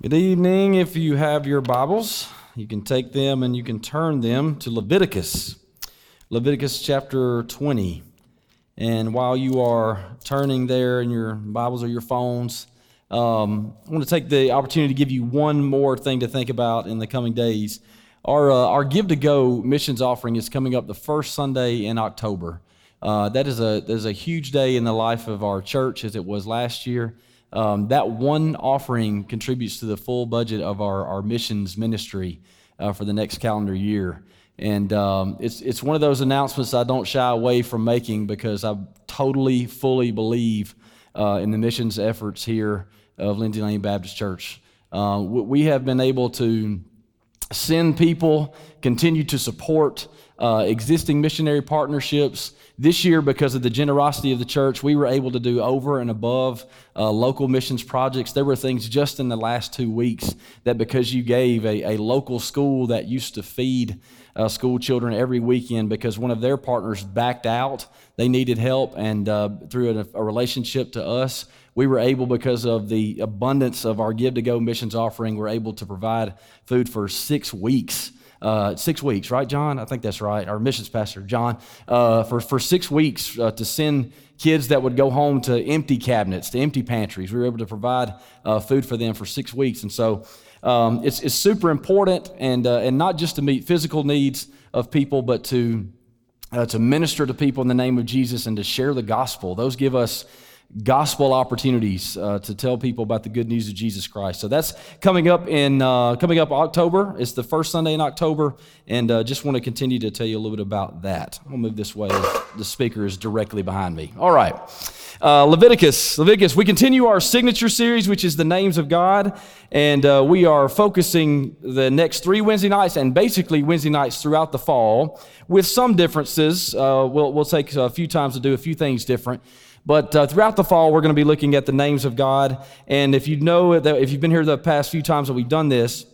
Good evening. If you have your Bibles, you can take them and you can turn them to Leviticus, Leviticus chapter 20. And while you are turning there in your Bibles or your phones, um, I want to take the opportunity to give you one more thing to think about in the coming days. Our, uh, our Give to Go missions offering is coming up the first Sunday in October. Uh, that is a, that is a huge day in the life of our church as it was last year um, that one offering contributes to the full budget of our, our missions ministry uh, for the next calendar year. And um, it's, it's one of those announcements I don't shy away from making because I totally, fully believe uh, in the missions efforts here of Lindsay Lane Baptist Church. Uh, we have been able to send people, continue to support uh, existing missionary partnerships. This year, because of the generosity of the church, we were able to do over and above uh, local missions projects. There were things just in the last two weeks that, because you gave a, a local school that used to feed uh, school children every weekend because one of their partners backed out, they needed help, and uh, through a, a relationship to us, we were able, because of the abundance of our Give to Go missions offering, we're able to provide food for six weeks uh, six weeks, right, John? I think that's right. Our missions pastor, John, uh, for, for six weeks uh, to send kids that would go home to empty cabinets, to empty pantries. We were able to provide uh, food for them for six weeks. And so um, it's, it's super important, and, uh, and not just to meet physical needs of people, but to, uh, to minister to people in the name of Jesus and to share the gospel. Those give us gospel opportunities uh, to tell people about the good news of Jesus Christ. So that's coming up in uh, coming up October. It's the first Sunday in October, and uh, just want to continue to tell you a little bit about that. I'll move this way. The speaker is directly behind me. All right. Uh, Leviticus, Leviticus. We continue our signature series, which is the names of God, and uh, we are focusing the next three Wednesday nights and basically Wednesday nights throughout the fall, with some differences. Uh, we'll we'll take a few times to do a few things different. But uh, throughout the fall, we're going to be looking at the names of God. And if you know that, if you've been here the past few times that we've done this,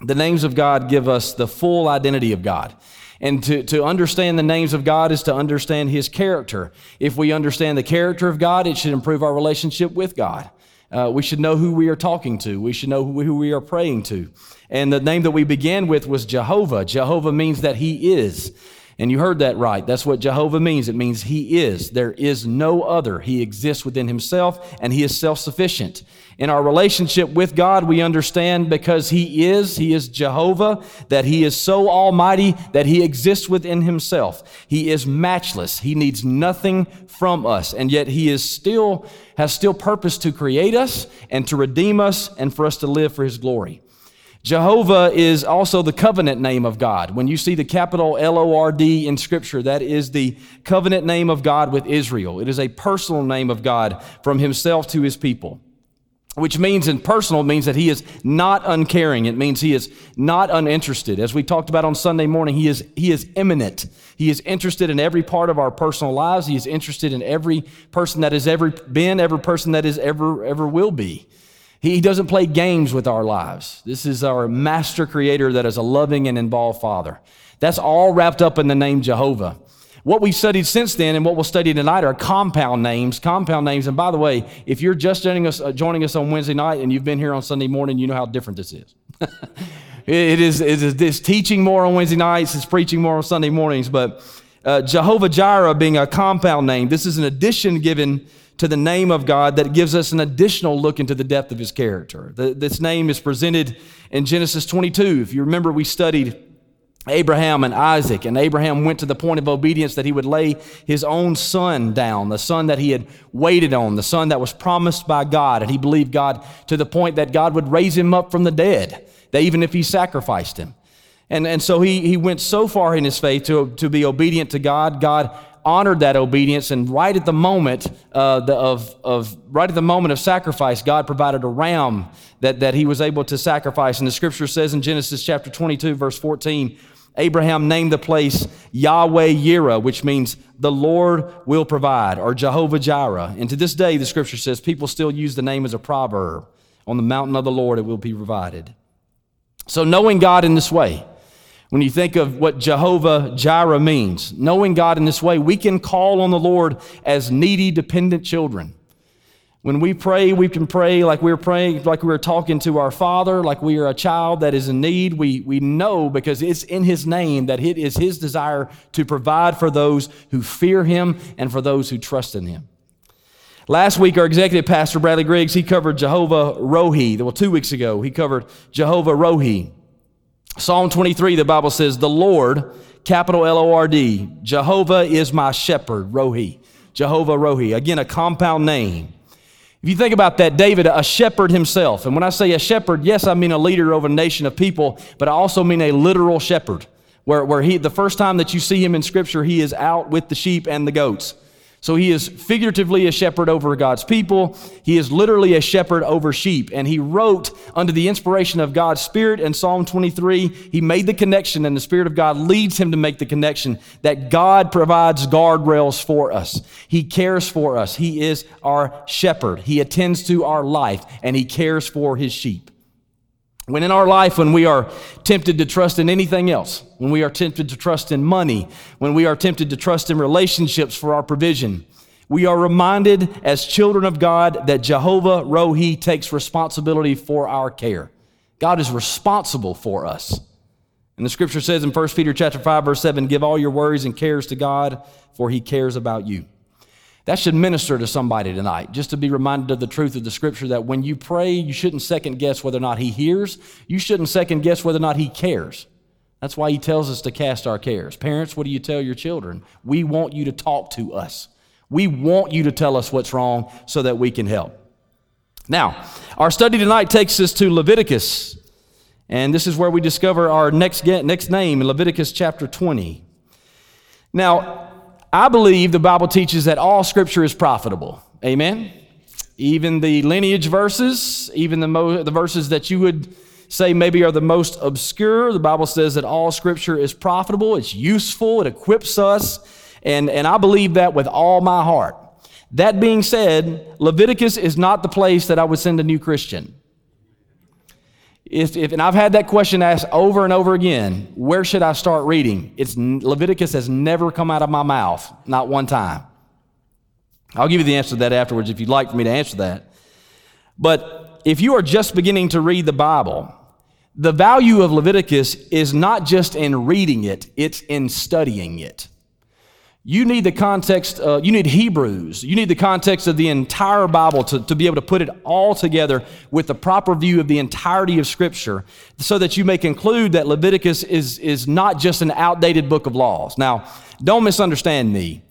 the names of God give us the full identity of God. And to, to understand the names of God is to understand His character. If we understand the character of God, it should improve our relationship with God. Uh, we should know who we are talking to. We should know who, who we are praying to. And the name that we began with was Jehovah. Jehovah means that He is. And you heard that right. That's what Jehovah means. It means He is. There is no other. He exists within Himself and He is self sufficient. In our relationship with God, we understand because He is, He is Jehovah, that He is so almighty that He exists within Himself. He is matchless. He needs nothing from us. And yet He is still, has still purpose to create us and to redeem us and for us to live for His glory. Jehovah is also the covenant name of God. When you see the capital L O R D in Scripture, that is the covenant name of God with Israel. It is a personal name of God from Himself to His people. Which means in personal means that he is not uncaring. It means he is not uninterested. As we talked about on Sunday morning, he is, he is immanent. He is interested in every part of our personal lives. He is interested in every person that has ever been, every person that is ever, ever will be. He doesn't play games with our lives. This is our master creator that is a loving and involved father. That's all wrapped up in the name Jehovah. What we've studied since then and what we'll study tonight are compound names. Compound names. And by the way, if you're just joining us, uh, joining us on Wednesday night and you've been here on Sunday morning, you know how different this is. it, is it is this teaching more on Wednesday nights, it's preaching more on Sunday mornings. But uh, Jehovah Jireh being a compound name, this is an addition given to the name of God that gives us an additional look into the depth of his character. The, this name is presented in Genesis 22. If you remember, we studied Abraham and Isaac, and Abraham went to the point of obedience that he would lay his own son down, the son that he had waited on, the son that was promised by God, and he believed God to the point that God would raise him up from the dead, that even if he sacrificed him. And, and so he, he went so far in his faith to, to be obedient to God. God honored that obedience, and right at the moment uh, the, of, of right at the moment of sacrifice, God provided a ram that, that he was able to sacrifice. And the scripture says in Genesis chapter 22, verse 14, Abraham named the place Yahweh Yireh, which means the Lord will provide, or Jehovah Jireh. And to this day, the scripture says people still use the name as a proverb. On the mountain of the Lord, it will be provided. So, knowing God in this way, when you think of what Jehovah Jireh means, knowing God in this way, we can call on the Lord as needy, dependent children. When we pray, we can pray like we're praying, like we're talking to our Father, like we are a child that is in need. We, we know because it's in His name that it is His desire to provide for those who fear Him and for those who trust in Him. Last week, our executive pastor, Bradley Griggs, he covered Jehovah Rohi. Well, two weeks ago, he covered Jehovah Rohi. Psalm 23, the Bible says, The Lord, capital L O R D, Jehovah is my shepherd, Rohi. Jehovah Rohi. Again, a compound name. If you think about that, David, a shepherd himself. And when I say a shepherd, yes, I mean a leader over a nation of people, but I also mean a literal shepherd, where, where he, the first time that you see him in Scripture, he is out with the sheep and the goats. So he is figuratively a shepherd over God's people. He is literally a shepherd over sheep. And he wrote under the inspiration of God's Spirit in Psalm 23. He made the connection, and the Spirit of God leads him to make the connection that God provides guardrails for us. He cares for us. He is our shepherd. He attends to our life, and he cares for his sheep. When in our life, when we are tempted to trust in anything else, when we are tempted to trust in money, when we are tempted to trust in relationships for our provision, we are reminded as children of God that Jehovah Rohi takes responsibility for our care. God is responsible for us. And the scripture says in 1 Peter chapter 5 verse 7, give all your worries and cares to God for he cares about you. That should minister to somebody tonight, just to be reminded of the truth of the scripture that when you pray, you shouldn't second guess whether or not He hears. You shouldn't second guess whether or not He cares. That's why He tells us to cast our cares. Parents, what do you tell your children? We want you to talk to us. We want you to tell us what's wrong so that we can help. Now, our study tonight takes us to Leviticus, and this is where we discover our next, next name in Leviticus chapter 20. Now, I believe the Bible teaches that all scripture is profitable. Amen? Even the lineage verses, even the, mo- the verses that you would say maybe are the most obscure, the Bible says that all scripture is profitable, it's useful, it equips us, and, and I believe that with all my heart. That being said, Leviticus is not the place that I would send a new Christian. If, if, and I've had that question asked over and over again where should I start reading? It's, Leviticus has never come out of my mouth, not one time. I'll give you the answer to that afterwards if you'd like for me to answer that. But if you are just beginning to read the Bible, the value of Leviticus is not just in reading it, it's in studying it. You need the context, uh, you need Hebrews, you need the context of the entire Bible to, to be able to put it all together with the proper view of the entirety of Scripture so that you may conclude that Leviticus is, is not just an outdated book of laws. Now, don't misunderstand me.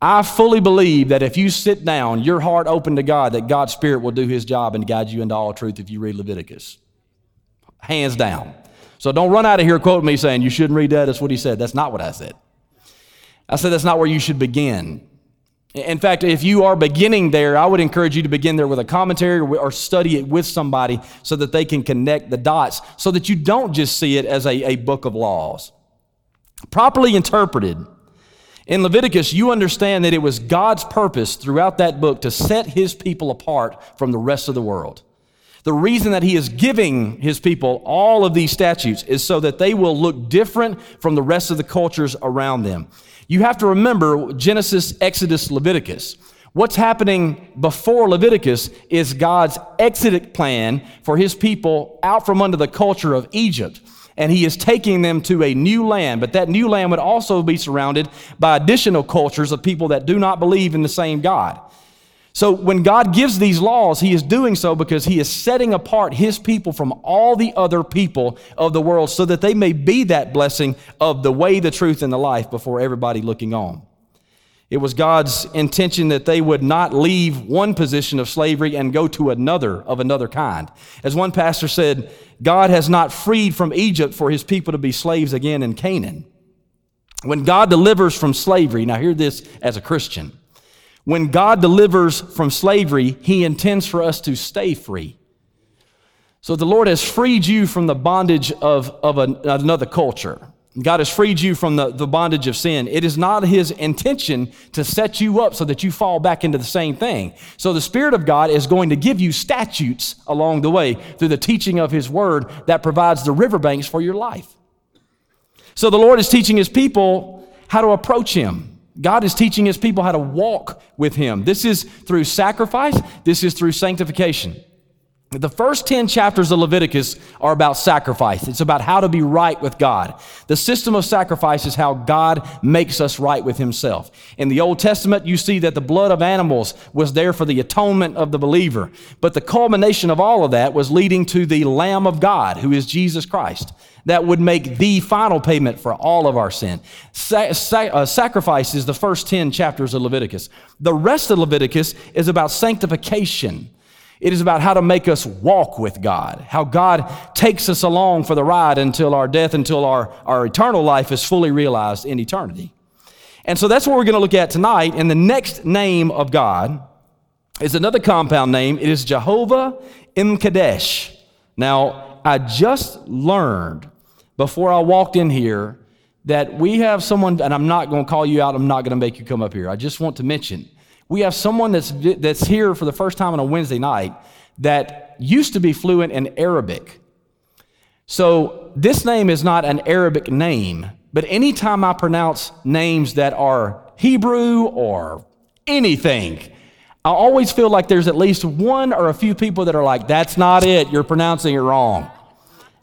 I fully believe that if you sit down, your heart open to God, that God's Spirit will do His job and guide you into all truth if you read Leviticus. Hands down. So don't run out of here quoting me saying you shouldn't read that. That's what he said. That's not what I said. I said that's not where you should begin. In fact, if you are beginning there, I would encourage you to begin there with a commentary or study it with somebody so that they can connect the dots so that you don't just see it as a, a book of laws. Properly interpreted, in Leviticus, you understand that it was God's purpose throughout that book to set his people apart from the rest of the world. The reason that he is giving his people all of these statutes is so that they will look different from the rest of the cultures around them. You have to remember Genesis, Exodus, Leviticus. What's happening before Leviticus is God's exit plan for his people out from under the culture of Egypt. And he is taking them to a new land, but that new land would also be surrounded by additional cultures of people that do not believe in the same God. So when God gives these laws, He is doing so because He is setting apart His people from all the other people of the world so that they may be that blessing of the way, the truth, and the life before everybody looking on. It was God's intention that they would not leave one position of slavery and go to another of another kind. As one pastor said, God has not freed from Egypt for His people to be slaves again in Canaan. When God delivers from slavery, now hear this as a Christian. When God delivers from slavery, He intends for us to stay free. So the Lord has freed you from the bondage of, of an, another culture. God has freed you from the, the bondage of sin. It is not His intention to set you up so that you fall back into the same thing. So the Spirit of God is going to give you statutes along the way through the teaching of His Word that provides the riverbanks for your life. So the Lord is teaching His people how to approach Him God is teaching his people how to walk with him. This is through sacrifice, this is through sanctification. The first 10 chapters of Leviticus are about sacrifice. It's about how to be right with God. The system of sacrifice is how God makes us right with Himself. In the Old Testament, you see that the blood of animals was there for the atonement of the believer. But the culmination of all of that was leading to the Lamb of God, who is Jesus Christ, that would make the final payment for all of our sin. Sa- sa- uh, sacrifice is the first 10 chapters of Leviticus. The rest of Leviticus is about sanctification. It is about how to make us walk with God, how God takes us along for the ride until our death, until our, our eternal life is fully realized in eternity. And so that's what we're going to look at tonight. And the next name of God is another compound name. It is Jehovah M'Kaddesh. Now, I just learned before I walked in here that we have someone, and I'm not going to call you out, I'm not going to make you come up here. I just want to mention we have someone that's, that's here for the first time on a Wednesday night that used to be fluent in Arabic. So this name is not an Arabic name, but anytime I pronounce names that are Hebrew or anything, I always feel like there's at least one or a few people that are like, that's not it, you're pronouncing it wrong.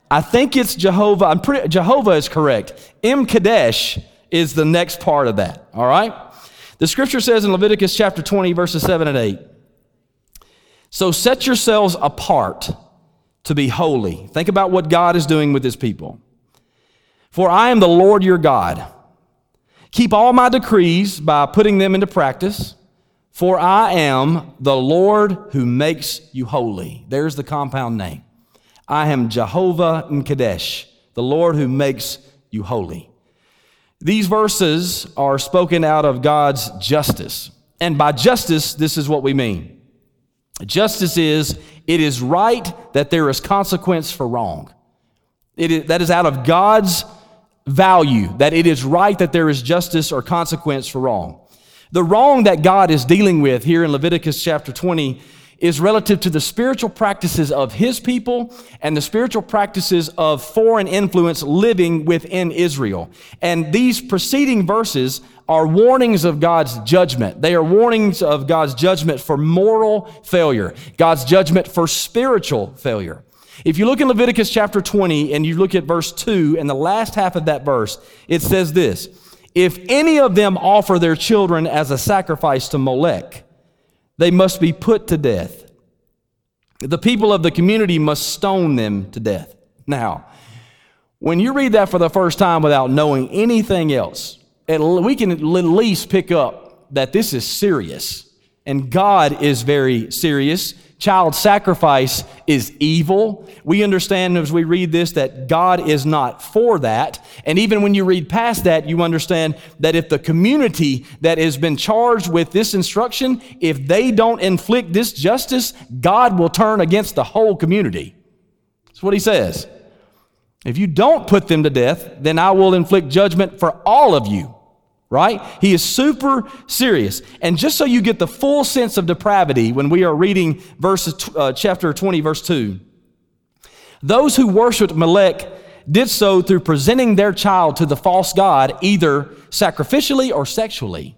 I think it's Jehovah. I'm pretty, Jehovah is correct. M Kadesh is the next part of that, all right? The scripture says in Leviticus chapter 20, verses 7 and 8 So set yourselves apart to be holy. Think about what God is doing with his people. For I am the Lord your God. Keep all my decrees by putting them into practice. For I am the Lord who makes you holy. There's the compound name. I am Jehovah and Kadesh, the Lord who makes you holy. These verses are spoken out of God's justice. And by justice, this is what we mean justice is it is right that there is consequence for wrong. It is, that is out of God's value, that it is right that there is justice or consequence for wrong. The wrong that God is dealing with here in Leviticus chapter 20 is relative to the spiritual practices of his people and the spiritual practices of foreign influence living within Israel. And these preceding verses are warnings of God's judgment. They are warnings of God's judgment for moral failure, God's judgment for spiritual failure. If you look in Leviticus chapter 20 and you look at verse 2 and the last half of that verse, it says this If any of them offer their children as a sacrifice to Molech, they must be put to death. The people of the community must stone them to death. Now, when you read that for the first time without knowing anything else, we can at least pick up that this is serious. And God is very serious child sacrifice is evil. We understand as we read this that God is not for that. And even when you read past that, you understand that if the community that has been charged with this instruction, if they don't inflict this justice, God will turn against the whole community. That's what he says. If you don't put them to death, then I will inflict judgment for all of you right? He is super serious. And just so you get the full sense of depravity when we are reading verses, uh, chapter 20, verse 2, those who worshiped Molech did so through presenting their child to the false god either sacrificially or sexually.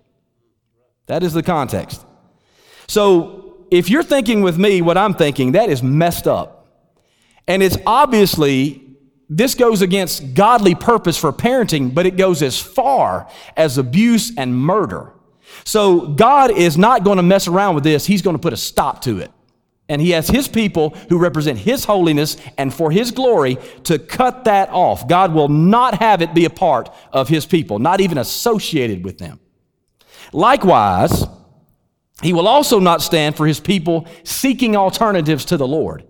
That is the context. So if you're thinking with me what I'm thinking, that is messed up. And it's obviously this goes against godly purpose for parenting, but it goes as far as abuse and murder. So God is not going to mess around with this. He's going to put a stop to it. And he has his people who represent his holiness and for his glory to cut that off. God will not have it be a part of his people, not even associated with them. Likewise, he will also not stand for his people seeking alternatives to the Lord.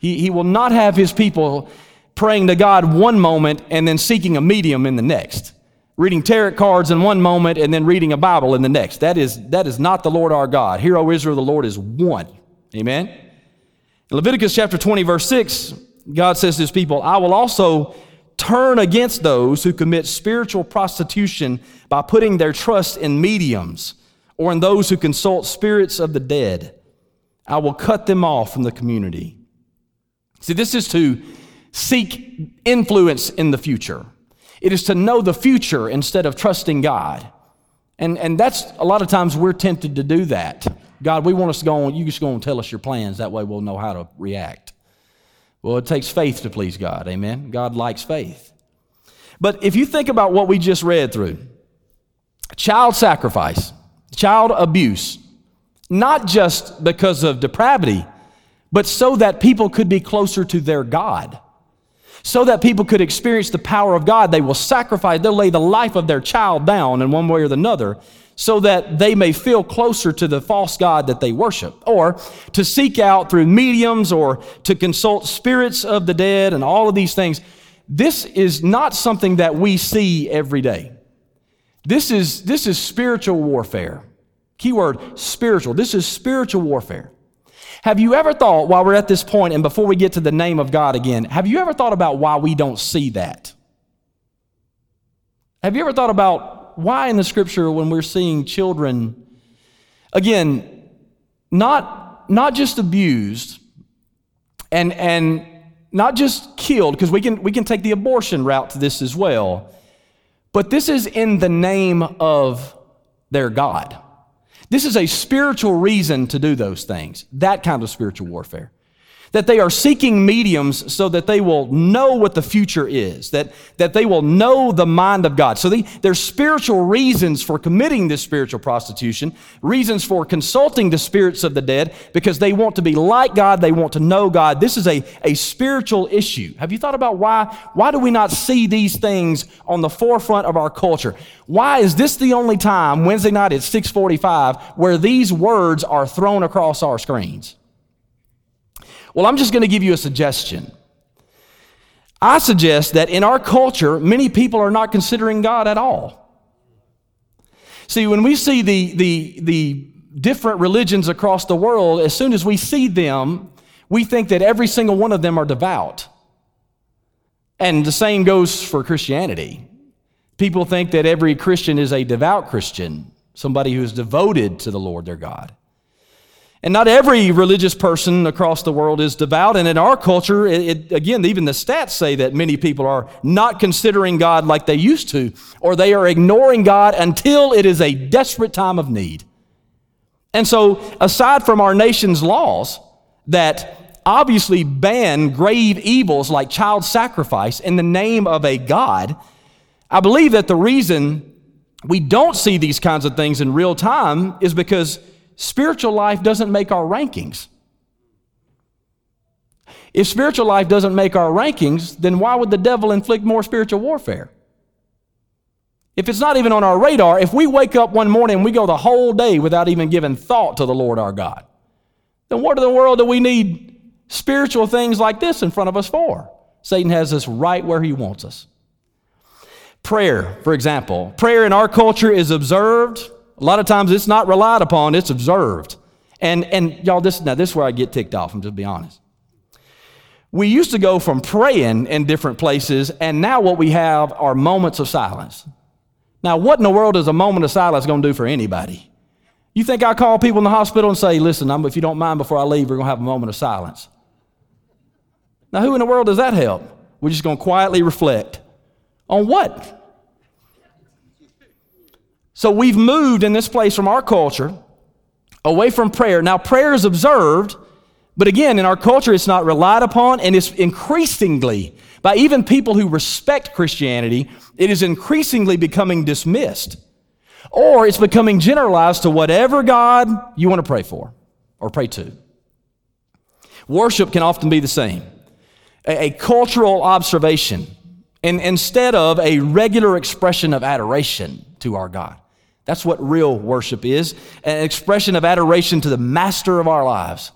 He, he will not have his people praying to God one moment and then seeking a medium in the next. Reading tarot cards in one moment and then reading a Bible in the next. That is, that is not the Lord our God. Hear, O Israel, the Lord is one. Amen. In Leviticus chapter 20, verse 6, God says to his people, I will also turn against those who commit spiritual prostitution by putting their trust in mediums or in those who consult spirits of the dead. I will cut them off from the community. See, this is to seek influence in the future. It is to know the future instead of trusting God. And, and that's a lot of times we're tempted to do that. God, we want us to go on, you just go and tell us your plans. That way we'll know how to react. Well, it takes faith to please God. Amen. God likes faith. But if you think about what we just read through child sacrifice, child abuse, not just because of depravity, but so that people could be closer to their God. So that people could experience the power of God, they will sacrifice, they'll lay the life of their child down in one way or another so that they may feel closer to the false God that they worship, or to seek out through mediums or to consult spirits of the dead and all of these things. This is not something that we see every day. This is, this is spiritual warfare. Keyword spiritual. This is spiritual warfare. Have you ever thought, while we're at this point and before we get to the name of God again, have you ever thought about why we don't see that? Have you ever thought about why in the scripture when we're seeing children, again, not, not just abused and, and not just killed, because we can, we can take the abortion route to this as well, but this is in the name of their God. This is a spiritual reason to do those things, that kind of spiritual warfare that they are seeking mediums so that they will know what the future is, that, that they will know the mind of God. So they, there's spiritual reasons for committing this spiritual prostitution, reasons for consulting the spirits of the dead, because they want to be like God, they want to know God. This is a, a spiritual issue. Have you thought about why? Why do we not see these things on the forefront of our culture? Why is this the only time, Wednesday night at 645, where these words are thrown across our screens? Well, I'm just going to give you a suggestion. I suggest that in our culture, many people are not considering God at all. See, when we see the, the, the different religions across the world, as soon as we see them, we think that every single one of them are devout. And the same goes for Christianity. People think that every Christian is a devout Christian, somebody who is devoted to the Lord their God. And not every religious person across the world is devout. And in our culture, it, it, again, even the stats say that many people are not considering God like they used to, or they are ignoring God until it is a desperate time of need. And so, aside from our nation's laws that obviously ban grave evils like child sacrifice in the name of a God, I believe that the reason we don't see these kinds of things in real time is because spiritual life doesn't make our rankings. If spiritual life doesn't make our rankings, then why would the devil inflict more spiritual warfare? If it's not even on our radar, if we wake up one morning and we go the whole day without even giving thought to the Lord our God, then what in the world do we need spiritual things like this in front of us for? Satan has us right where he wants us. Prayer, for example. Prayer in our culture is observed a lot of times it's not relied upon, it's observed. And, and y'all, this, now this is where I get ticked off, I'm just be honest. We used to go from praying in different places, and now what we have are moments of silence. Now, what in the world is a moment of silence going to do for anybody? You think I call people in the hospital and say, listen, I'm, if you don't mind, before I leave, we're going to have a moment of silence. Now, who in the world does that help? We're just going to quietly reflect. On what? So we've moved in this place from our culture away from prayer. Now, prayer is observed, but again, in our culture, it's not relied upon, and it's increasingly, by even people who respect Christianity, it is increasingly becoming dismissed. Or it's becoming generalized to whatever God you want to pray for or pray to. Worship can often be the same a, a cultural observation instead of a regular expression of adoration to our God. That's what real worship is an expression of adoration to the master of our lives.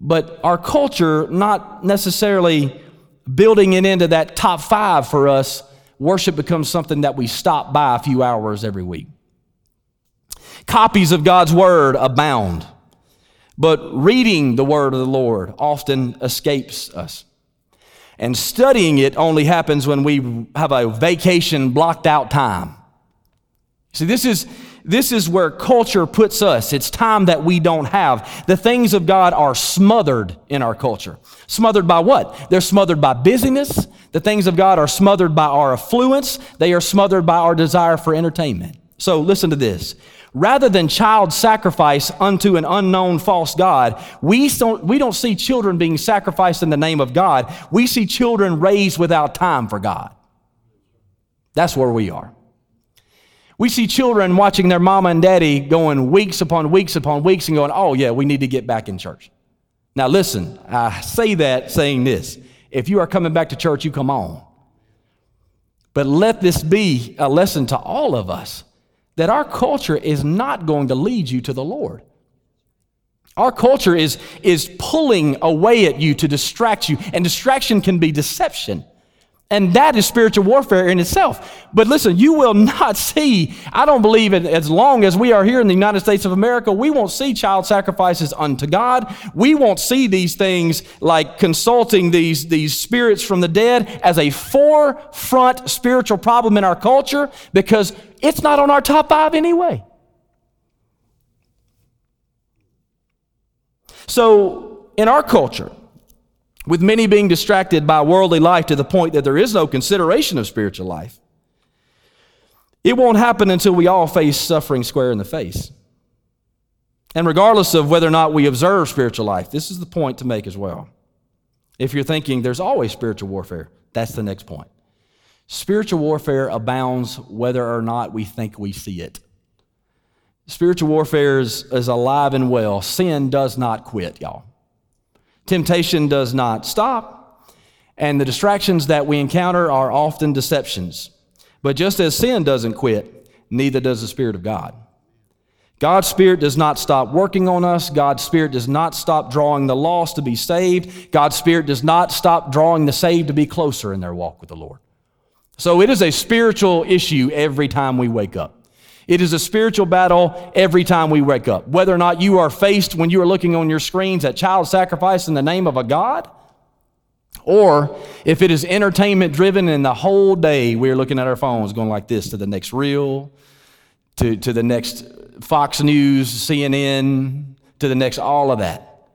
But our culture, not necessarily building it into that top five for us, worship becomes something that we stop by a few hours every week. Copies of God's Word abound, but reading the Word of the Lord often escapes us. And studying it only happens when we have a vacation blocked out time. See, this is, this is where culture puts us. It's time that we don't have. The things of God are smothered in our culture. Smothered by what? They're smothered by busyness. The things of God are smothered by our affluence. They are smothered by our desire for entertainment. So listen to this. Rather than child sacrifice unto an unknown false God, we don't, we don't see children being sacrificed in the name of God. We see children raised without time for God. That's where we are. We see children watching their mama and daddy going weeks upon weeks upon weeks and going, oh, yeah, we need to get back in church. Now, listen, I say that saying this. If you are coming back to church, you come on. But let this be a lesson to all of us that our culture is not going to lead you to the Lord. Our culture is, is pulling away at you to distract you, and distraction can be deception. And that is spiritual warfare in itself. But listen, you will not see, I don't believe it, as long as we are here in the United States of America, we won't see child sacrifices unto God. We won't see these things like consulting these, these spirits from the dead as a forefront spiritual problem in our culture because it's not on our top five anyway. So, in our culture, with many being distracted by worldly life to the point that there is no consideration of spiritual life. It won't happen until we all face suffering square in the face. And regardless of whether or not we observe spiritual life, this is the point to make as well. If you're thinking there's always spiritual warfare, that's the next point. Spiritual warfare abounds whether or not we think we see it. Spiritual warfare is, is alive and well. Sin does not quit, y'all. Temptation does not stop, and the distractions that we encounter are often deceptions. But just as sin doesn't quit, neither does the Spirit of God. God's Spirit does not stop working on us. God's Spirit does not stop drawing the lost to be saved. God's Spirit does not stop drawing the saved to be closer in their walk with the Lord. So it is a spiritual issue every time we wake up. It is a spiritual battle every time we wake up. Whether or not you are faced when you are looking on your screens at child sacrifice in the name of a God, or if it is entertainment driven and the whole day we're looking at our phones going like this to the next reel, to, to the next Fox News, CNN, to the next all of that.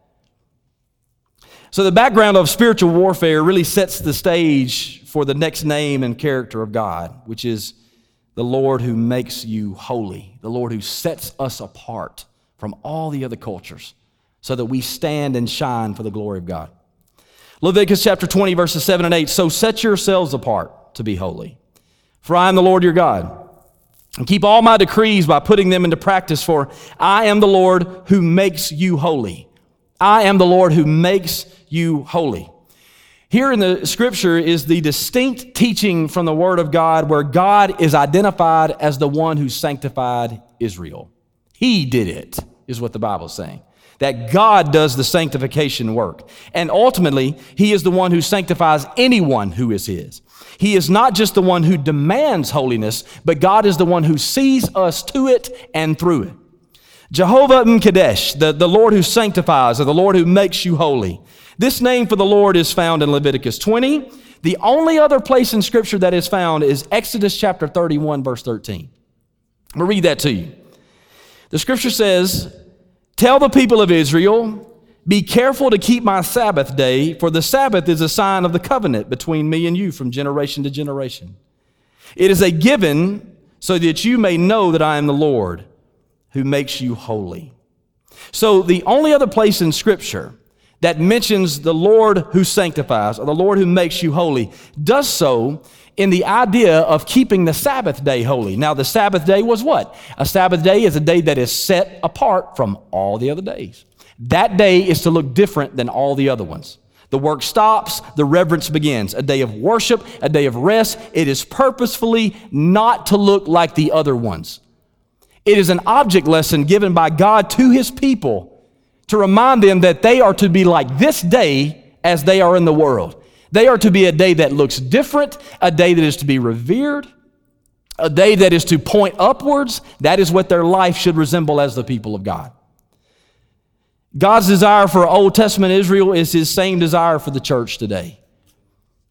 So the background of spiritual warfare really sets the stage for the next name and character of God, which is the Lord who makes you holy, the Lord who sets us apart from all the other cultures so that we stand and shine for the glory of God. Leviticus chapter 20, verses 7 and 8. So set yourselves apart to be holy, for I am the Lord your God. And keep all my decrees by putting them into practice, for I am the Lord who makes you holy. I am the Lord who makes you holy. Here in the scripture is the distinct teaching from the Word of God where God is identified as the one who sanctified Israel. He did it, is what the Bible is saying. That God does the sanctification work. And ultimately, He is the one who sanctifies anyone who is His. He is not just the one who demands holiness, but God is the one who sees us to it and through it. Jehovah M'Kadesh, the, the Lord who sanctifies, or the Lord who makes you holy. This name for the Lord is found in Leviticus 20. The only other place in Scripture that is found is Exodus chapter 31, verse 13. I'm going to read that to you. The Scripture says, Tell the people of Israel, be careful to keep my Sabbath day, for the Sabbath is a sign of the covenant between me and you from generation to generation. It is a given so that you may know that I am the Lord who makes you holy. So, the only other place in Scripture that mentions the Lord who sanctifies or the Lord who makes you holy does so in the idea of keeping the Sabbath day holy. Now, the Sabbath day was what? A Sabbath day is a day that is set apart from all the other days. That day is to look different than all the other ones. The work stops, the reverence begins. A day of worship, a day of rest. It is purposefully not to look like the other ones. It is an object lesson given by God to his people to remind them that they are to be like this day as they are in the world. They are to be a day that looks different, a day that is to be revered, a day that is to point upwards. That is what their life should resemble as the people of God. God's desire for Old Testament Israel is his same desire for the church today.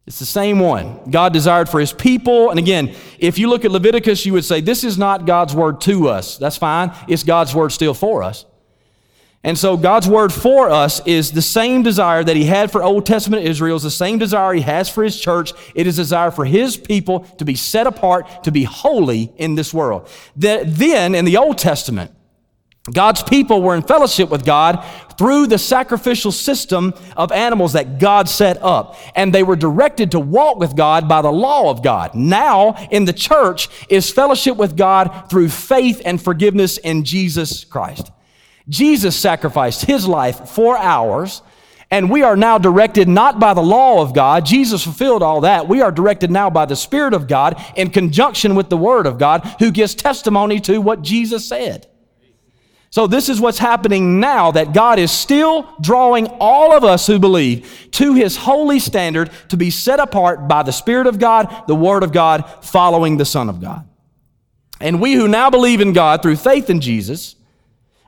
It's the same one. God desired for his people. And again, if you look at Leviticus, you would say, This is not God's word to us. That's fine. It's God's word still for us. And so God's word for us is the same desire that he had for Old Testament Israel, is the same desire he has for his church. It is desire for his people to be set apart, to be holy in this world. Then in the Old Testament, God's people were in fellowship with God through the sacrificial system of animals that God set up. And they were directed to walk with God by the law of God. Now, in the church, is fellowship with God through faith and forgiveness in Jesus Christ. Jesus sacrificed his life for ours, and we are now directed not by the law of God. Jesus fulfilled all that. We are directed now by the Spirit of God in conjunction with the Word of God, who gives testimony to what Jesus said. So, this is what's happening now that God is still drawing all of us who believe to His holy standard to be set apart by the Spirit of God, the Word of God, following the Son of God. And we who now believe in God through faith in Jesus,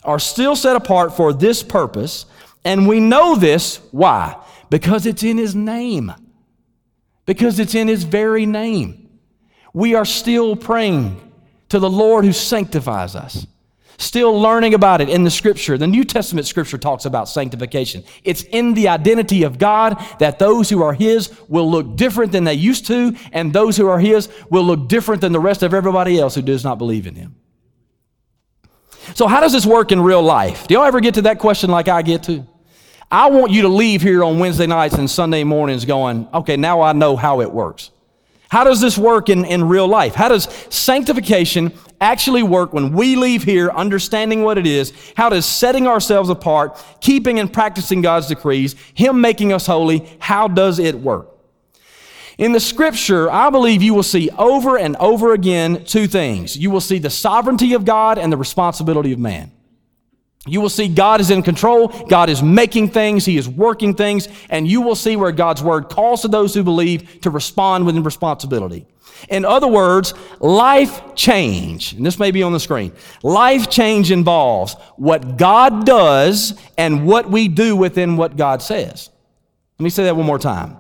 are still set apart for this purpose. And we know this. Why? Because it's in His name. Because it's in His very name. We are still praying to the Lord who sanctifies us. Still learning about it in the scripture. The New Testament scripture talks about sanctification. It's in the identity of God that those who are His will look different than they used to, and those who are His will look different than the rest of everybody else who does not believe in Him. So, how does this work in real life? Do y'all ever get to that question like I get to? I want you to leave here on Wednesday nights and Sunday mornings going, okay, now I know how it works. How does this work in, in real life? How does sanctification actually work when we leave here understanding what it is? How does setting ourselves apart, keeping and practicing God's decrees, Him making us holy, how does it work? In the scripture, I believe you will see over and over again two things. You will see the sovereignty of God and the responsibility of man. You will see God is in control, God is making things, He is working things, and you will see where God's word calls to those who believe to respond with responsibility. In other words, life change, and this may be on the screen. Life change involves what God does and what we do within what God says. Let me say that one more time.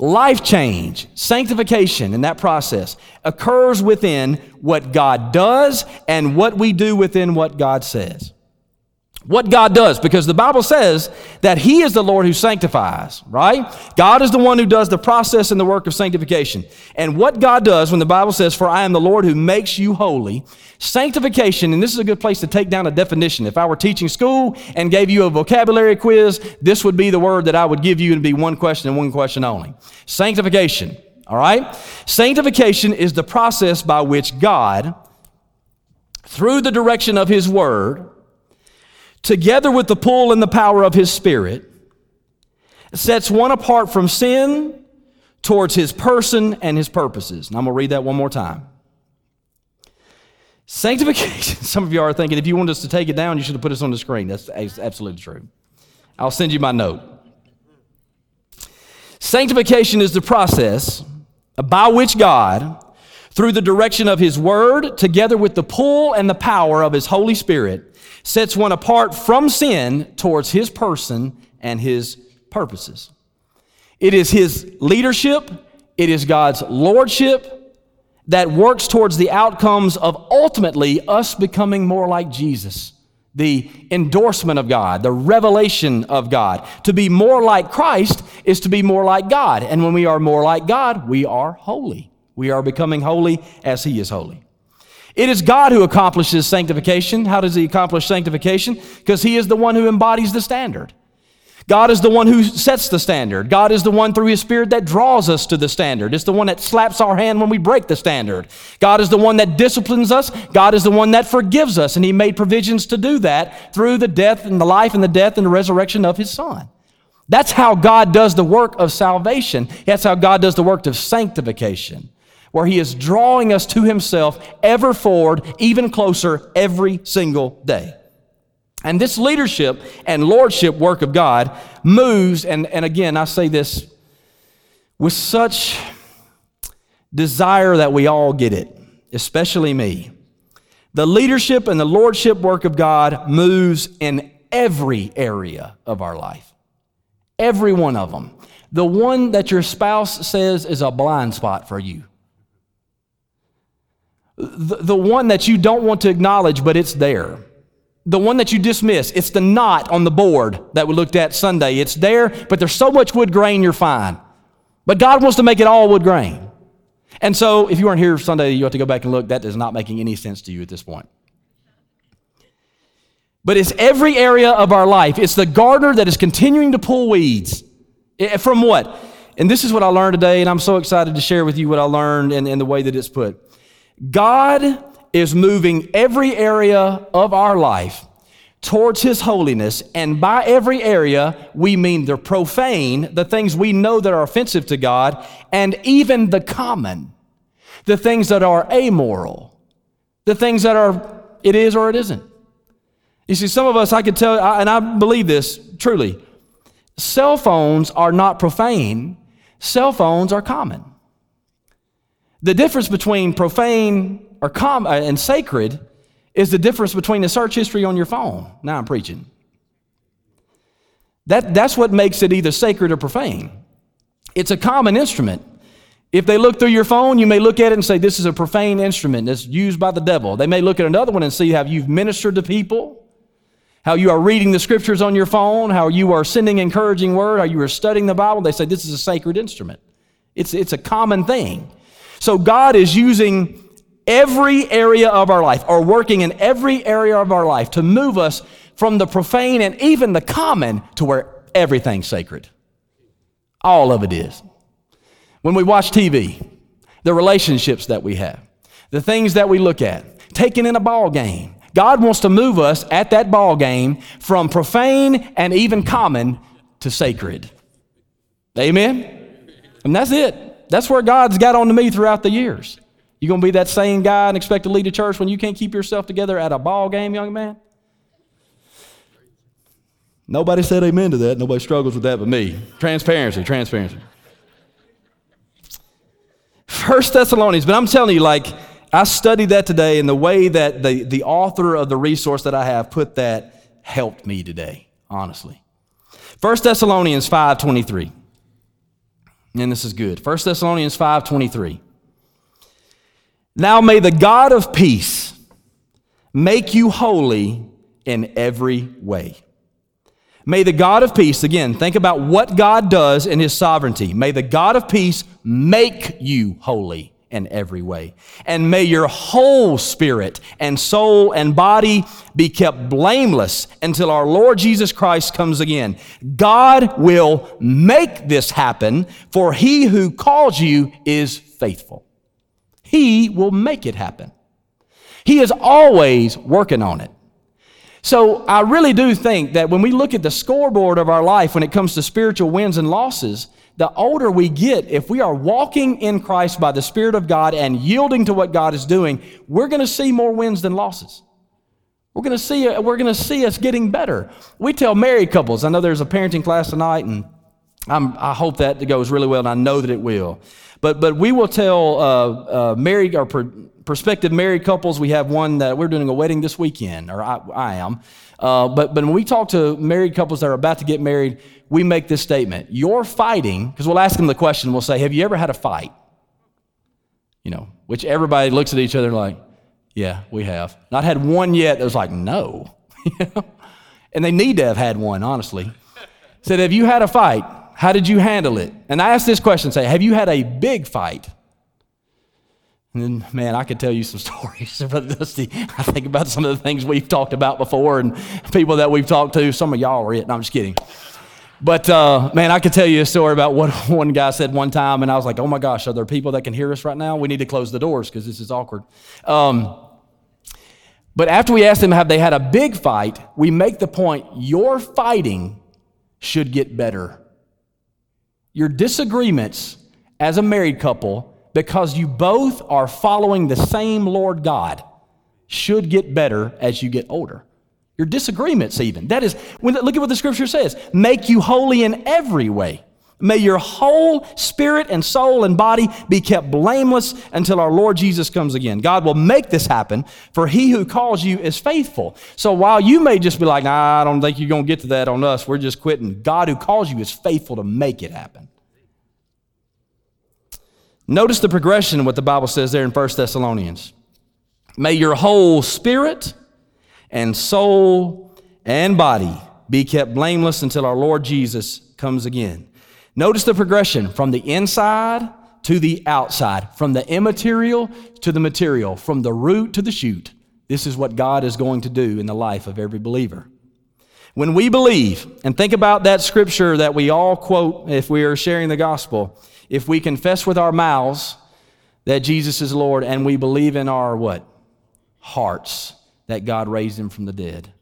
Life change, sanctification in that process occurs within what God does and what we do within what God says. What God does, because the Bible says that He is the Lord who sanctifies, right? God is the one who does the process and the work of sanctification. And what God does when the Bible says, For I am the Lord who makes you holy, sanctification, and this is a good place to take down a definition. If I were teaching school and gave you a vocabulary quiz, this would be the word that I would give you and be one question and one question only. Sanctification, all right? Sanctification is the process by which God, through the direction of His Word, together with the pull and the power of His Spirit, sets one apart from sin towards His person and His purposes. And I'm going to read that one more time. Sanctification, some of you are thinking if you want us to take it down, you should have put us on the screen. That's absolutely true. I'll send you my note. Sanctification is the process by which God, through the direction of His Word, together with the pull and the power of His Holy Spirit, sets one apart from sin towards his person and his purposes. It is his leadership, it is God's lordship that works towards the outcomes of ultimately us becoming more like Jesus. The endorsement of God, the revelation of God. To be more like Christ is to be more like God. And when we are more like God, we are holy. We are becoming holy as He is holy. It is God who accomplishes sanctification. How does He accomplish sanctification? Because He is the one who embodies the standard. God is the one who sets the standard. God is the one through His Spirit that draws us to the standard. It's the one that slaps our hand when we break the standard. God is the one that disciplines us. God is the one that forgives us. And He made provisions to do that through the death and the life and the death and the resurrection of His Son. That's how God does the work of salvation. That's how God does the work of sanctification where He is drawing us to Himself ever forward, even closer every single day. And this leadership and lordship work of God moves, and, and again, I say this with such desire that we all get it, especially me. The leadership and the lordship work of God moves in every area of our life, every one of them. The one that your spouse says is a blind spot for you the, the one that you don't want to acknowledge, but it's there. the one that you dismiss. It's the knot on the board that we looked at Sunday. It's there, but there's so much wood grain, you're fine. But God wants to make it all wood grain. And so, if you weren't here Sunday, you have to go back and look. That is not making any sense to you at this point. But it's every area of our life. It's the gardener that is continuing to pull weeds. Eh, from what? And this is what I learned today, and I'm so excited to share with you what I learned and, and the way that it's put. God is moving every area of our life towards His holiness, and by every area, we mean the profane, the things we know that are offensive to God, and even the common, the things that are amoral, the things that are, it is or it isn't. You see, some of us, I could tell, and I believe this truly, cell phones are not profane, cell phones are common. The difference between profane or com- uh, and sacred is the difference between the search history on your phone. Now I'm preaching. That, that's what makes it either sacred or profane. It's a common instrument. If they look through your phone, you may look at it and say, This is a profane instrument that's used by the devil. They may look at another one and see how you've ministered to people, how you are reading the scriptures on your phone, how you are sending encouraging word, how you are studying the Bible. They say, This is a sacred instrument. It's, it's a common thing. So God is using every area of our life or working in every area of our life to move us from the profane and even the common to where everything's sacred. All of it is. When we watch TV, the relationships that we have, the things that we look at, taking in a ball game. God wants to move us at that ball game from profane and even common to sacred. Amen? And that's it. That's where God's got on to me throughout the years. You gonna be that same guy and expect to lead a church when you can't keep yourself together at a ball game, young man? Nobody said amen to that. Nobody struggles with that but me. Transparency, transparency. First Thessalonians, but I'm telling you, like, I studied that today, and the way that the, the author of the resource that I have put that helped me today, honestly. First Thessalonians 5.23. And this is good. First Thessalonians 5.23. Now may the God of peace make you holy in every way. May the God of peace, again, think about what God does in his sovereignty. May the God of peace make you holy in every way. And may your whole spirit and soul and body be kept blameless until our Lord Jesus Christ comes again. God will make this happen, for he who calls you is faithful. He will make it happen. He is always working on it. So I really do think that when we look at the scoreboard of our life when it comes to spiritual wins and losses, the older we get, if we are walking in Christ by the Spirit of God and yielding to what God is doing, we're going to see more wins than losses. We're going to see we're going to see us getting better. We tell married couples. I know there's a parenting class tonight, and I'm, i hope that goes really well, and I know that it will. But, but we will tell uh, uh, married or prospective married couples, we have one that we're doing a wedding this weekend, or I, I am. Uh, but, but when we talk to married couples that are about to get married, we make this statement You're fighting, because we'll ask them the question, we'll say, Have you ever had a fight? You know, which everybody looks at each other like, Yeah, we have. Not had one yet that was like, No. and they need to have had one, honestly. Said, Have you had a fight? How did you handle it? And I ask this question say, Have you had a big fight? And then, man, I could tell you some stories, Brother Dusty. I think about some of the things we've talked about before and people that we've talked to. Some of y'all are it. No, I'm just kidding. But uh, man, I could tell you a story about what one guy said one time, and I was like, "Oh my gosh, are there people that can hear us right now? We need to close the doors because this is awkward." Um, but after we asked them have they had a big fight, we make the point: your fighting should get better your disagreements as a married couple, because you both are following the same Lord God, should get better as you get older. Your disagreements, even. That is, when, look at what the scripture says make you holy in every way. May your whole spirit and soul and body be kept blameless until our Lord Jesus comes again. God will make this happen, for he who calls you is faithful. So while you may just be like, nah, I don't think you're going to get to that on us, we're just quitting. God who calls you is faithful to make it happen. Notice the progression of what the Bible says there in 1 Thessalonians. May your whole spirit and soul and body be kept blameless until our Lord Jesus comes again. Notice the progression from the inside to the outside, from the immaterial to the material, from the root to the shoot. This is what God is going to do in the life of every believer. When we believe, and think about that scripture that we all quote if we are sharing the gospel, if we confess with our mouths that Jesus is Lord and we believe in our what? Hearts that God raised him from the dead.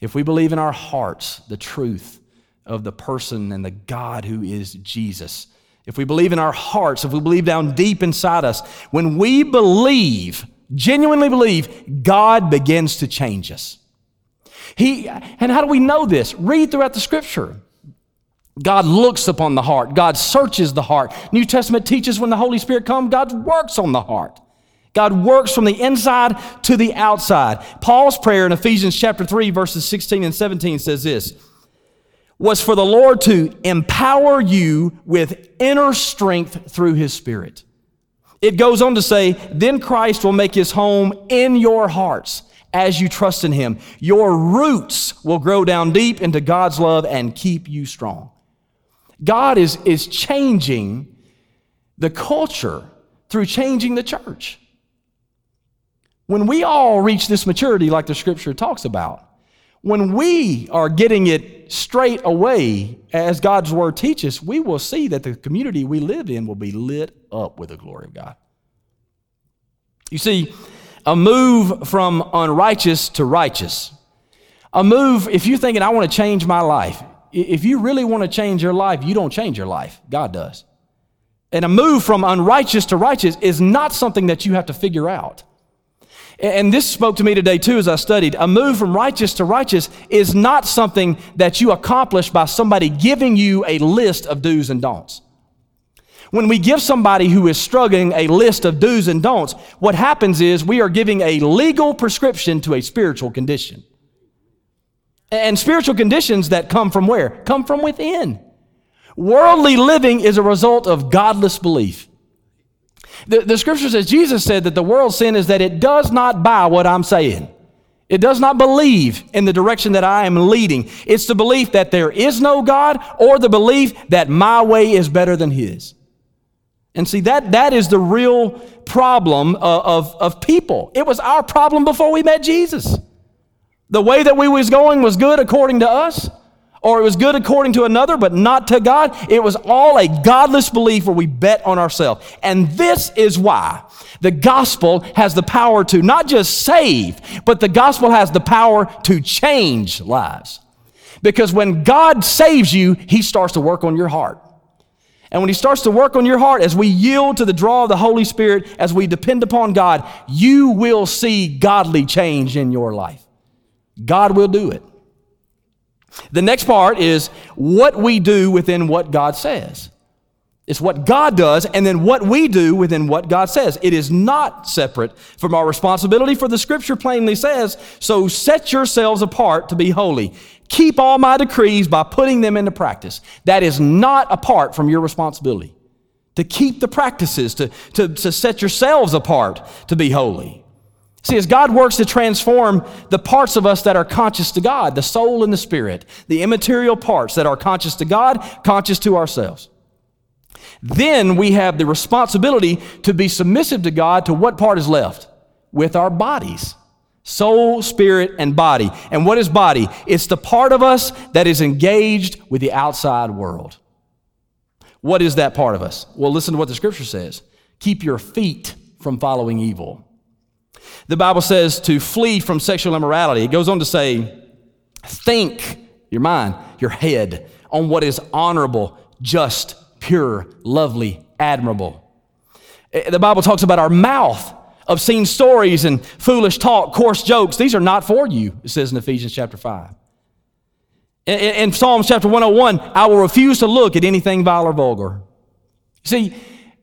If we believe in our hearts the truth of the person and the God who is Jesus, if we believe in our hearts, if we believe down deep inside us, when we believe, genuinely believe, God begins to change us. He, and how do we know this? Read throughout the scripture. God looks upon the heart. God searches the heart. New Testament teaches when the Holy Spirit comes, God works on the heart. God works from the inside to the outside. Paul's prayer in Ephesians chapter 3 verses 16 and 17 says this was for the Lord to empower you with inner strength through his spirit. It goes on to say, then Christ will make his home in your hearts as you trust in him. Your roots will grow down deep into God's love and keep you strong. God is, is changing the culture through changing the church. When we all reach this maturity, like the scripture talks about, when we are getting it straight away, as God's word teaches, we will see that the community we live in will be lit up with the glory of God. You see, a move from unrighteous to righteous. A move, if you're thinking, I want to change my life, if you really want to change your life, you don't change your life. God does. And a move from unrighteous to righteous is not something that you have to figure out. And this spoke to me today too as I studied. A move from righteous to righteous is not something that you accomplish by somebody giving you a list of do's and don'ts. When we give somebody who is struggling a list of do's and don'ts, what happens is we are giving a legal prescription to a spiritual condition. And spiritual conditions that come from where? Come from within. Worldly living is a result of godless belief. The, the scripture says, Jesus said that the world's sin is that it does not buy what I'm saying. It does not believe in the direction that I am leading. It's the belief that there is no God or the belief that my way is better than His. And see, that, that is the real problem of, of, of people. It was our problem before we met Jesus. The way that we was going was good according to us or it was good according to another, but not to God. It was all a godless belief where we bet on ourselves. And this is why the gospel has the power to not just save, but the gospel has the power to change lives. Because when God saves you, He starts to work on your heart. And when He starts to work on your heart, as we yield to the draw of the Holy Spirit, as we depend upon God, you will see godly change in your life. God will do it. The next part is what we do within what God says. It's what God does and then what we do within what God says. It is not separate from our responsibility, for the scripture plainly says, So set yourselves apart to be holy. Keep all my decrees by putting them into practice. That is not apart from your responsibility. To keep the practices, to, to, to set yourselves apart to be holy. See, as God works to transform the parts of us that are conscious to God, the soul and the spirit, the immaterial parts that are conscious to God, conscious to ourselves, then we have the responsibility to be submissive to God to what part is left? With our bodies. Soul, spirit, and body. And what is body? It's the part of us that is engaged with the outside world. What is that part of us? Well, listen to what the scripture says. Keep your feet from following evil. The Bible says to flee from sexual immorality. It goes on to say, think your mind, your head on what is honorable, just, pure, lovely, admirable. Eh, the Bible talks about our mouth, obscene stories and foolish talk, coarse jokes. These are not for you, it says in Ephesians chapter 5. In, in Psalms chapter 101, I will refuse to look at anything vile or vulgar. See,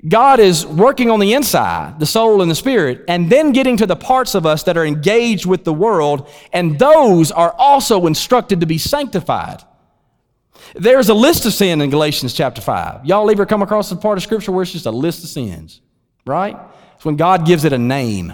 God is working on the inside, the soul and the spirit, and then getting to the parts of us that are engaged with the world, and those are also instructed to be sanctified. There's a list of sin in Galatians chapter 5. Y'all ever come across a part of Scripture where it's just a list of sins, right? It's when God gives it a name.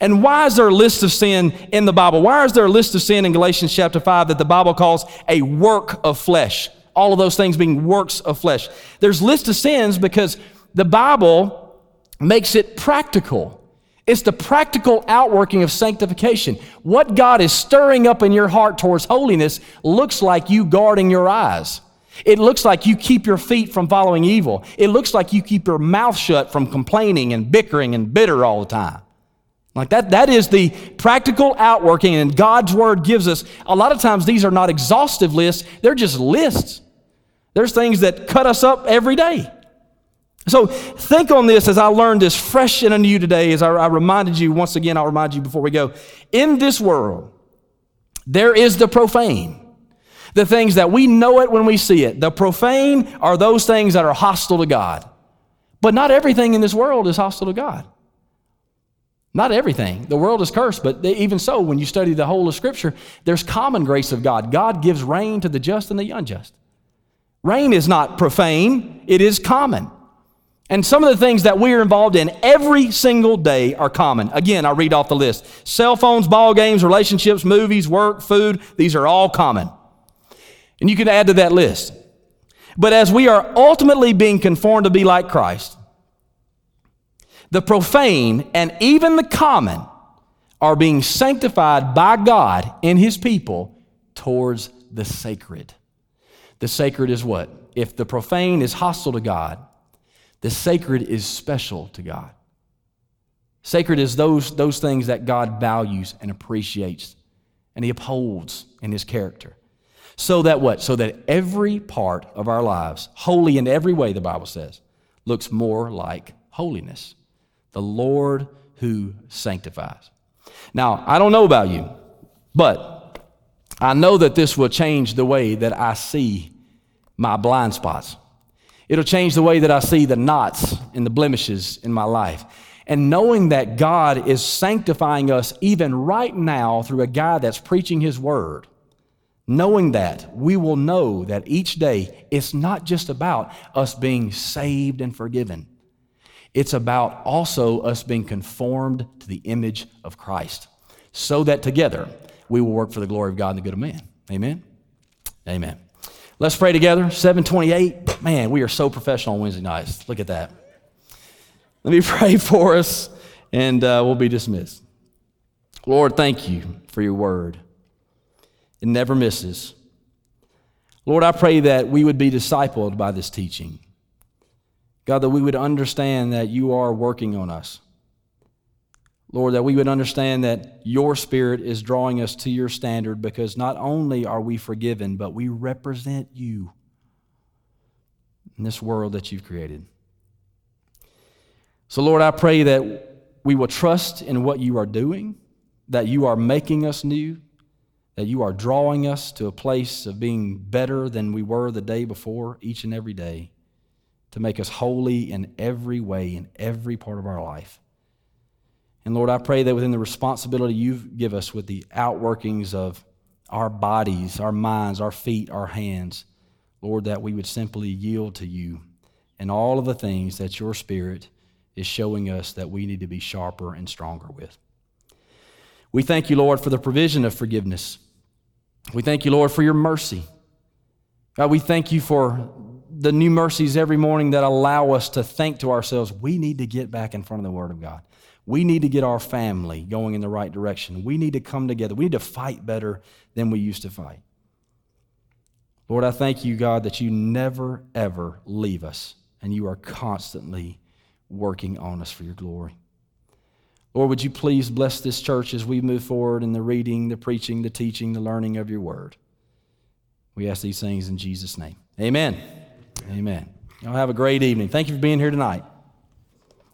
And why is there a list of sin in the Bible? Why is there a list of sin in Galatians chapter 5 that the Bible calls a work of flesh? All of those things being works of flesh. There's list of sins because the Bible makes it practical. It's the practical outworking of sanctification. What God is stirring up in your heart towards holiness looks like you guarding your eyes. It looks like you keep your feet from following evil. It looks like you keep your mouth shut from complaining and bickering and bitter all the time. Like that, that is the practical outworking, and God's word gives us. A lot of times, these are not exhaustive lists, they're just lists. There's things that cut us up every day. So think on this as I learned this fresh and anew today, as I, I reminded you, once again, I'll remind you before we go. In this world, there is the profane. The things that we know it when we see it. The profane are those things that are hostile to God. But not everything in this world is hostile to God. Not everything. The world is cursed, but even so, when you study the whole of Scripture, there's common grace of God. God gives rain to the just and the unjust. Rain is not profane, it is common. And some of the things that we are involved in every single day are common. Again, I'll read off the list cell phones, ball games, relationships, movies, work, food, these are all common. And you can add to that list. But as we are ultimately being conformed to be like Christ, the profane and even the common are being sanctified by God in His people towards the sacred. The sacred is what? If the profane is hostile to God, the sacred is special to God. Sacred is those, those things that God values and appreciates and He upholds in His character. So that what? So that every part of our lives, holy in every way, the Bible says, looks more like holiness. The Lord who sanctifies. Now, I don't know about you, but I know that this will change the way that I see my blind spots. It'll change the way that I see the knots and the blemishes in my life. And knowing that God is sanctifying us even right now through a guy that's preaching his word, knowing that, we will know that each day it's not just about us being saved and forgiven, it's about also us being conformed to the image of Christ, so that together we will work for the glory of God and the good of man. Amen? Amen. Let's pray together. 728. Man, we are so professional on Wednesday nights. Look at that. Let me pray for us, and uh, we'll be dismissed. Lord, thank you for your word. It never misses. Lord, I pray that we would be discipled by this teaching. God, that we would understand that you are working on us. Lord, that we would understand that your Spirit is drawing us to your standard because not only are we forgiven, but we represent you in this world that you've created. So, Lord, I pray that we will trust in what you are doing, that you are making us new, that you are drawing us to a place of being better than we were the day before, each and every day, to make us holy in every way, in every part of our life. And Lord, I pray that within the responsibility you give us with the outworkings of our bodies, our minds, our feet, our hands, Lord, that we would simply yield to you and all of the things that your Spirit is showing us that we need to be sharper and stronger with. We thank you, Lord, for the provision of forgiveness. We thank you, Lord, for your mercy. God, we thank you for the new mercies every morning that allow us to think to ourselves, we need to get back in front of the Word of God. We need to get our family going in the right direction. We need to come together. We need to fight better than we used to fight. Lord, I thank you, God, that you never, ever leave us, and you are constantly working on us for your glory. Lord, would you please bless this church as we move forward in the reading, the preaching, the teaching, the learning of your word. We ask these things in Jesus' name. Amen. Amen. Y'all have a great evening. Thank you for being here tonight.